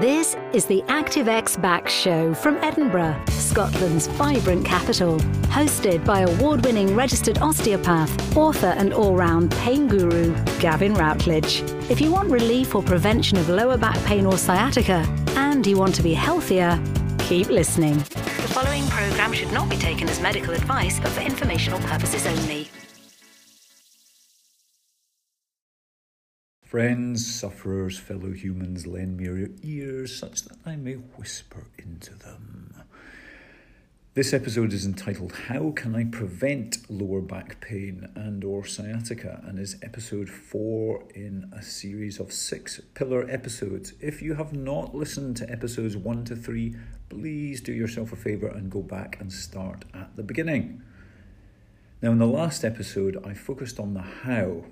This is the ActiveX Back Show from Edinburgh, Scotland's vibrant capital. Hosted by award winning registered osteopath, author, and all round pain guru, Gavin Routledge. If you want relief or prevention of lower back pain or sciatica, and you want to be healthier, keep listening. The following programme should not be taken as medical advice, but for informational purposes only. Friends, sufferers, fellow humans, lend me your ears such that I may whisper into them. This episode is entitled How Can I Prevent Lower Back Pain and or Sciatica and is episode 4 in a series of 6 pillar episodes. If you have not listened to episodes 1 to 3, please do yourself a favor and go back and start at the beginning. Now in the last episode I focused on the how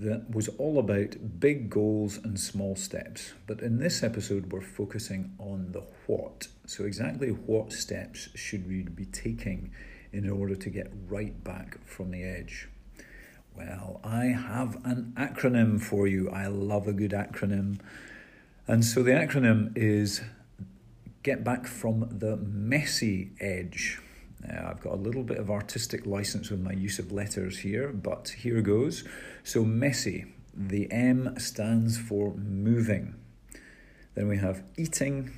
that was all about big goals and small steps. But in this episode, we're focusing on the what. So, exactly what steps should we be taking in order to get right back from the edge? Well, I have an acronym for you. I love a good acronym. And so the acronym is Get Back from the Messy Edge. Now, I've got a little bit of artistic license with my use of letters here, but here goes. So, messy, the M stands for moving. Then we have eating,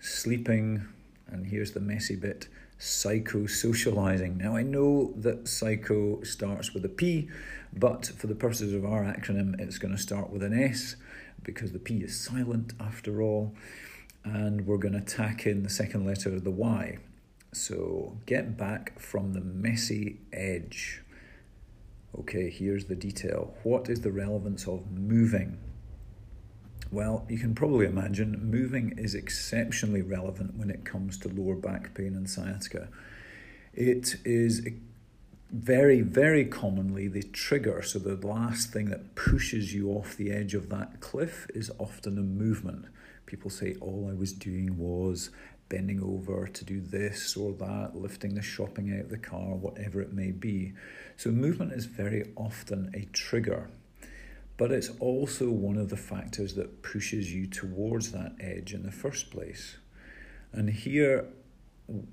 sleeping, and here's the messy bit psycho socializing. Now, I know that psycho starts with a P, but for the purposes of our acronym, it's going to start with an S because the P is silent after all. And we're going to tack in the second letter the Y. So get back from the messy edge. Okay, here's the detail. What is the relevance of moving? Well, you can probably imagine moving is exceptionally relevant when it comes to lower back pain and sciatica. It is very, very commonly the trigger. So, the last thing that pushes you off the edge of that cliff is often a movement. People say, All I was doing was bending over to do this or that, lifting the shopping out of the car, whatever it may be. So, movement is very often a trigger, but it's also one of the factors that pushes you towards that edge in the first place. And here,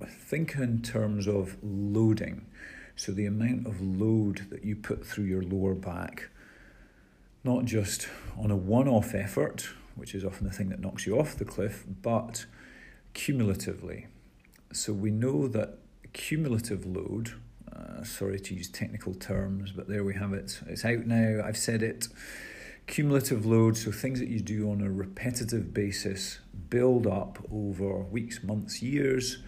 think in terms of loading. So, the amount of load that you put through your lower back, not just on a one off effort, which is often the thing that knocks you off the cliff, but cumulatively. So we know that cumulative load, uh, sorry to use technical terms, but there we have it. It's out now, I've said it. Cumulative load, so things that you do on a repetitive basis, build up over weeks, months, years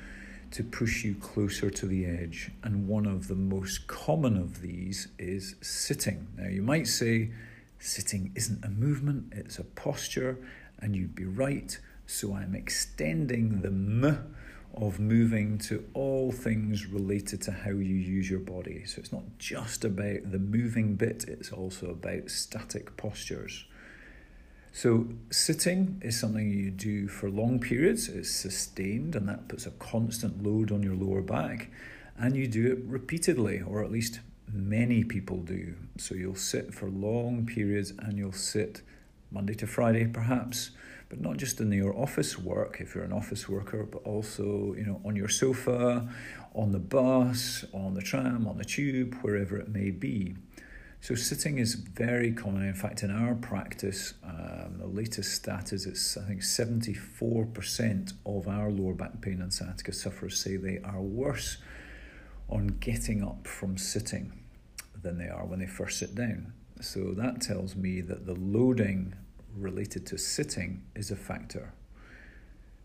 to push you closer to the edge. And one of the most common of these is sitting. Now, you might say sitting isn't a movement, it's a posture, and you'd be right. So I'm extending the M of moving to all things related to how you use your body. So it's not just about the moving bit, it's also about static postures. So, sitting is something you do for long periods, it's sustained, and that puts a constant load on your lower back. And you do it repeatedly, or at least many people do. So, you'll sit for long periods and you'll sit Monday to Friday, perhaps but not just in your office work if you're an office worker, but also you know on your sofa, on the bus, on the tram, on the tube, wherever it may be. So sitting is very common. In fact, in our practice, um, the latest stat is it's I think seventy four percent of our lower back pain and sciatica sufferers say they are worse on getting up from sitting than they are when they first sit down. So that tells me that the loading related to sitting is a factor.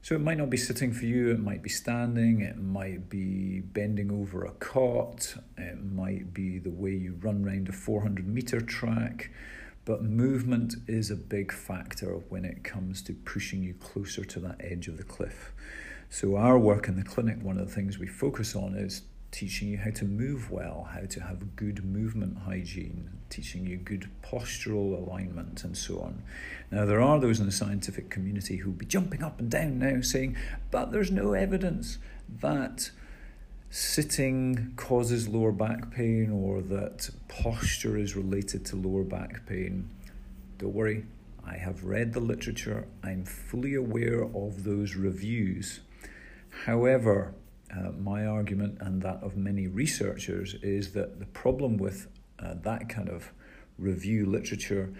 So it might not be sitting for you, it might be standing, it might be bending over a cot, it might be the way you run around a 400 meter track, but movement is a big factor when it comes to pushing you closer to that edge of the cliff. So, our work in the clinic, one of the things we focus on is teaching you how to move well, how to have good movement hygiene, teaching you good postural alignment, and so on. Now, there are those in the scientific community who'll be jumping up and down now saying, but there's no evidence that sitting causes lower back pain or that posture is related to lower back pain. Don't worry, I have read the literature, I'm fully aware of those reviews. However, uh, my argument and that of many researchers is that the problem with uh, that kind of review literature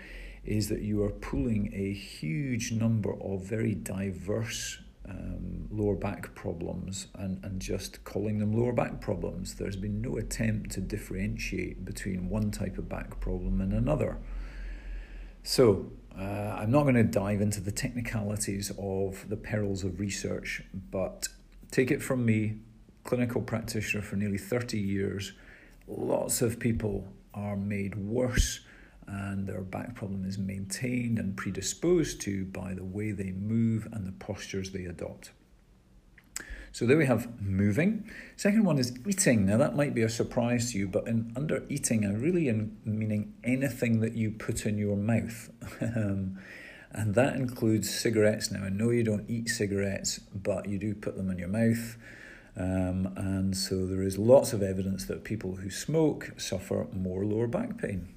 is that you are pulling a huge number of very diverse um, lower back problems and, and just calling them lower back problems. There's been no attempt to differentiate between one type of back problem and another. So, uh, I'm not going to dive into the technicalities of the perils of research, but take it from me, clinical practitioner for nearly 30 years, lots of people are made worse and their back problem is maintained and predisposed to by the way they move and the postures they adopt. So there we have moving. Second one is eating. Now that might be a surprise to you, but in under eating, I really am meaning anything that you put in your mouth. Um, and that includes cigarettes. Now I know you don't eat cigarettes, but you do put them in your mouth. Um, and so there is lots of evidence that people who smoke suffer more lower back pain.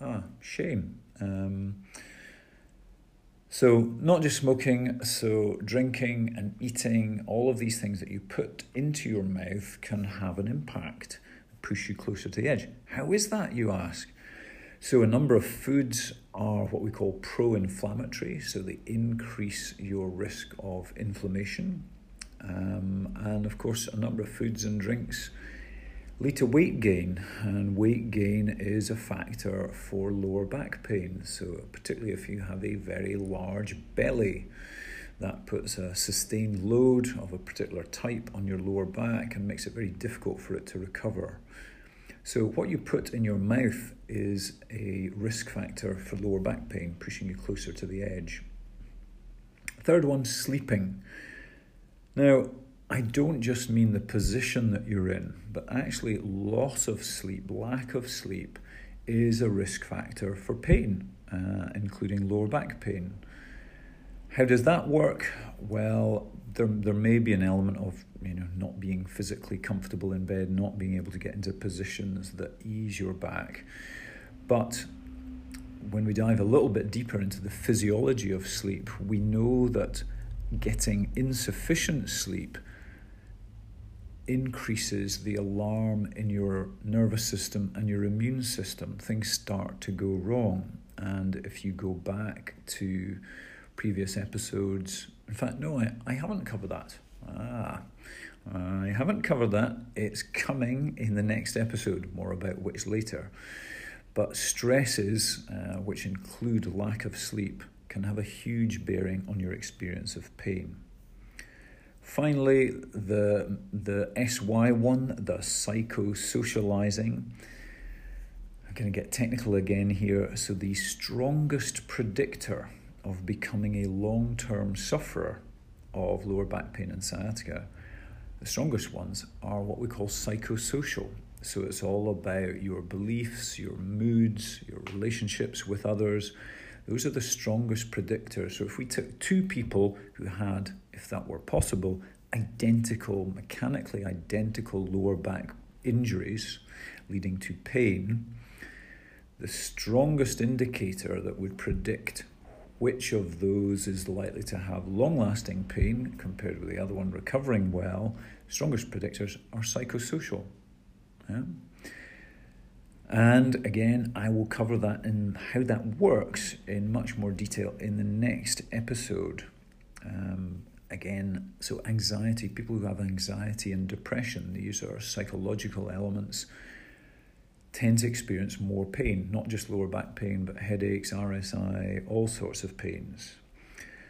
Ah, shame. Um, so, not just smoking, so drinking and eating, all of these things that you put into your mouth can have an impact, push you closer to the edge. How is that, you ask? So, a number of foods are what we call pro inflammatory, so they increase your risk of inflammation. Um, and of course, a number of foods and drinks lead to weight gain, and weight gain is a factor for lower back pain. So, particularly if you have a very large belly, that puts a sustained load of a particular type on your lower back and makes it very difficult for it to recover. So, what you put in your mouth is a risk factor for lower back pain, pushing you closer to the edge. Third one, sleeping. Now, I don't just mean the position that you're in, but actually, loss of sleep, lack of sleep, is a risk factor for pain, uh, including lower back pain. How does that work? Well, there, there may be an element of you know not being physically comfortable in bed, not being able to get into positions that ease your back. But when we dive a little bit deeper into the physiology of sleep, we know that getting insufficient sleep increases the alarm in your nervous system and your immune system. Things start to go wrong. And if you go back to previous episodes, in fact, no, I, I haven't covered that. Ah, I haven't covered that. It's coming in the next episode, more about which later. But stresses, uh, which include lack of sleep, can have a huge bearing on your experience of pain. Finally, the, the SY one, the psychosocializing. I'm going to get technical again here. So, the strongest predictor of becoming a long term sufferer of lower back pain and sciatica, the strongest ones are what we call psychosocial. So, it's all about your beliefs, your moods, your relationships with others. Those are the strongest predictors. So, if we took two people who had if that were possible, identical, mechanically identical lower back injuries leading to pain, the strongest indicator that would predict which of those is likely to have long lasting pain compared with the other one recovering well, strongest predictors are psychosocial. Yeah? And again, I will cover that and how that works in much more detail in the next episode. Um, again, so anxiety, people who have anxiety and depression, these are psychological elements, tend to experience more pain, not just lower back pain, but headaches, RSI, all sorts of pains.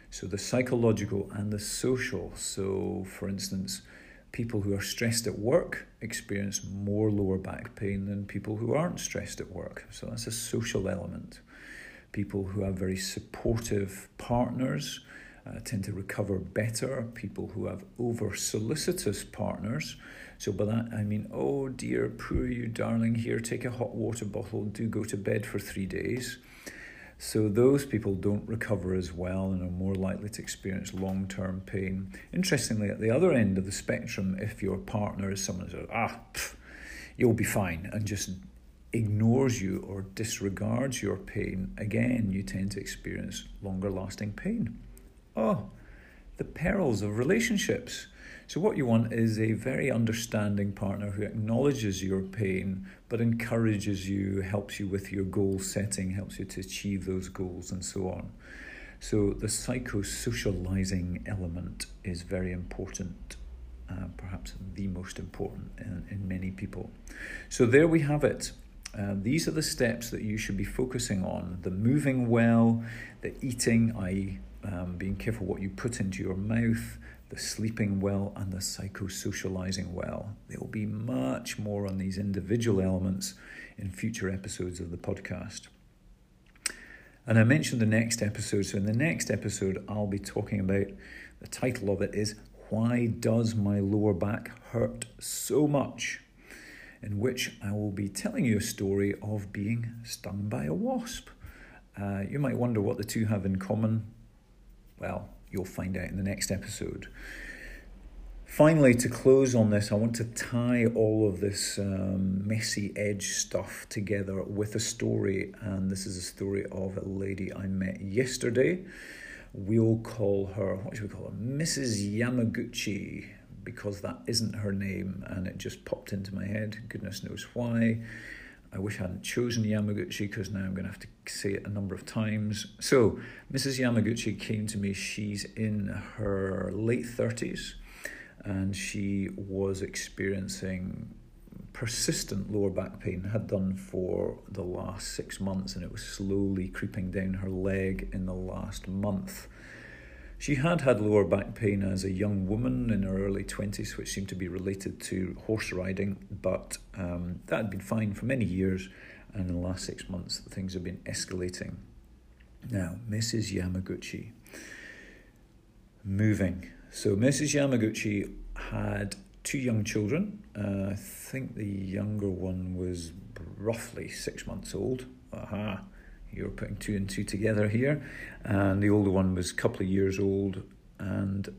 So the psychological and the social. So, for instance, people who are stressed at work experience more lower back pain than people who aren't stressed at work. So that's a social element. People who have very supportive partners uh, tend to recover better. People who have over solicitous partners. So, by that I mean, oh dear, poor you, darling, here, take a hot water bottle, do go to bed for three days. So, those people don't recover as well and are more likely to experience long term pain. Interestingly, at the other end of the spectrum, if your partner is someone who says, ah, pff, you'll be fine, and just ignores you or disregards your pain, again, you tend to experience longer lasting pain. Oh, the perils of relationships. So, what you want is a very understanding partner who acknowledges your pain but encourages you, helps you with your goal setting, helps you to achieve those goals, and so on. So, the psychosocializing element is very important, uh, perhaps the most important in, in many people. So, there we have it. Uh, these are the steps that you should be focusing on the moving well, the eating, i.e., um, being careful what you put into your mouth, the sleeping well, and the psychosocializing well. There will be much more on these individual elements in future episodes of the podcast. And I mentioned the next episode. So, in the next episode, I'll be talking about the title of it is Why Does My Lower Back Hurt So Much? In which I will be telling you a story of being stung by a wasp. Uh, you might wonder what the two have in common. Well, you'll find out in the next episode. Finally, to close on this, I want to tie all of this um, messy edge stuff together with a story. And this is a story of a lady I met yesterday. We'll call her, what should we call her? Mrs. Yamaguchi, because that isn't her name and it just popped into my head. Goodness knows why. I wish I hadn't chosen Yamaguchi because now I'm going to have to say it a number of times. So, Mrs. Yamaguchi came to me. She's in her late 30s and she was experiencing persistent lower back pain, had done for the last six months, and it was slowly creeping down her leg in the last month. She had had lower back pain as a young woman in her early 20s, which seemed to be related to horse riding, but um, that had been fine for many years, and in the last six months, things have been escalating. Now, Mrs. Yamaguchi. Moving. So, Mrs. Yamaguchi had two young children. Uh, I think the younger one was roughly six months old. Aha you're putting two and two together here. And the older one was a couple of years old. And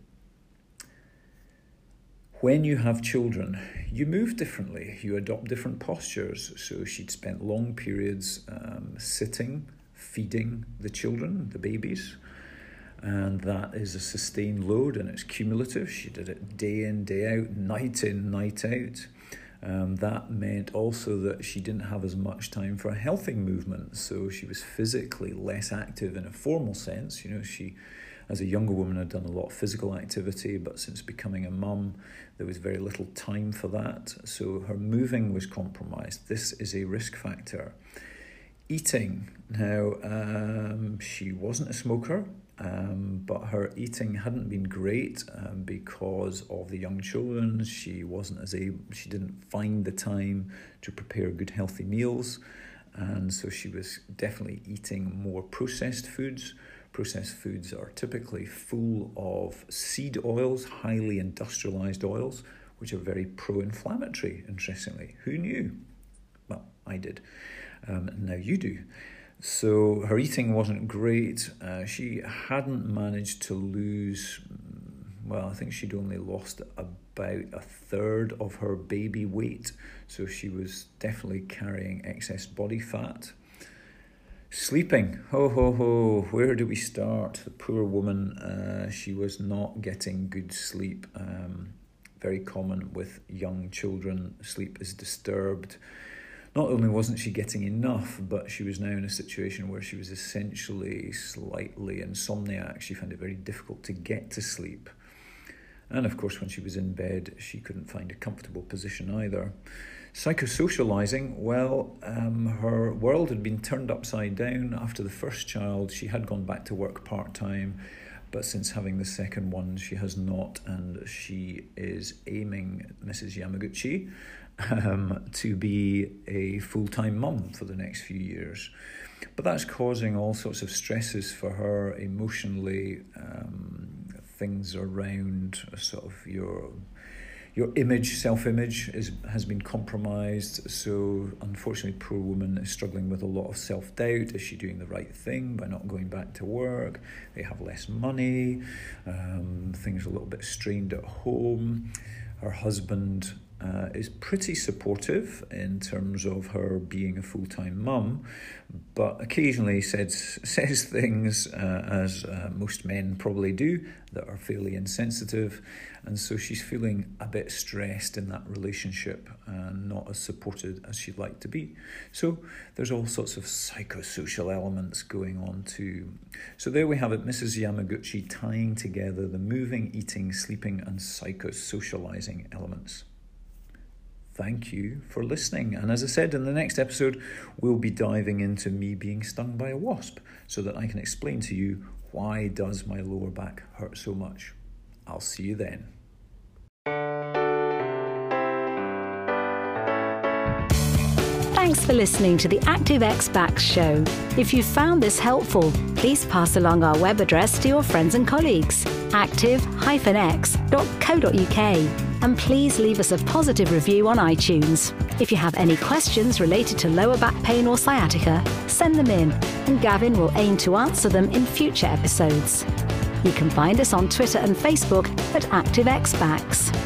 when you have children, you move differently, you adopt different postures. So she'd spent long periods um, sitting, feeding the children, the babies. And that is a sustained load and it's cumulative. She did it day in, day out, night in, night out. Um, that meant also that she didn't have as much time for a healthy movement, so she was physically less active in a formal sense. You know, she, as a younger woman, had done a lot of physical activity, but since becoming a mum, there was very little time for that. So her moving was compromised. This is a risk factor. Eating. Now, um, she wasn't a smoker. Um, but her eating hadn't been great um, because of the young children. She wasn't as able, she didn't find the time to prepare good, healthy meals. And so she was definitely eating more processed foods. Processed foods are typically full of seed oils, highly industrialized oils, which are very pro inflammatory, interestingly. Who knew? Well, I did. Um, now you do. So her eating wasn't great. Uh, she hadn't managed to lose, well, I think she'd only lost about a third of her baby weight. So she was definitely carrying excess body fat. Sleeping, ho ho ho, where do we start? The poor woman, uh, she was not getting good sleep. Um, very common with young children, sleep is disturbed not only wasn't she getting enough, but she was now in a situation where she was essentially slightly insomniac. She found it very difficult to get to sleep. And of course, when she was in bed, she couldn't find a comfortable position either. Psychosocializing, well, um, her world had been turned upside down after the first child. She had gone back to work part time, but since having the second one, she has not, and she is aiming, Mrs. Yamaguchi, um, to be a full time mum for the next few years. But that's causing all sorts of stresses for her emotionally, um, things around sort of your your image, self image, is has been compromised. So unfortunately, poor woman is struggling with a lot of self doubt. Is she doing the right thing by not going back to work? They have less money. Um, things are a little bit strained at home. Her husband uh, is pretty supportive in terms of her being a full time mum, but occasionally says, says things, uh, as uh, most men probably do, that are fairly insensitive. And so she's feeling a bit stressed in that relationship and not as supported as she'd like to be. So there's all sorts of psychosocial elements going on too. So there we have it Mrs. Yamaguchi tying together the moving, eating, sleeping, and psychosocializing elements thank you for listening. And as I said in the next episode, we'll be diving into me being stung by a wasp so that I can explain to you why does my lower back hurt so much. I'll see you then. Thanks for listening to the ActiveX Backs show. If you found this helpful, please pass along our web address to your friends and colleagues active-x.co.uk and please leave us a positive review on iTunes. If you have any questions related to lower back pain or sciatica, send them in and Gavin will aim to answer them in future episodes. You can find us on Twitter and Facebook at ActiveX Backs.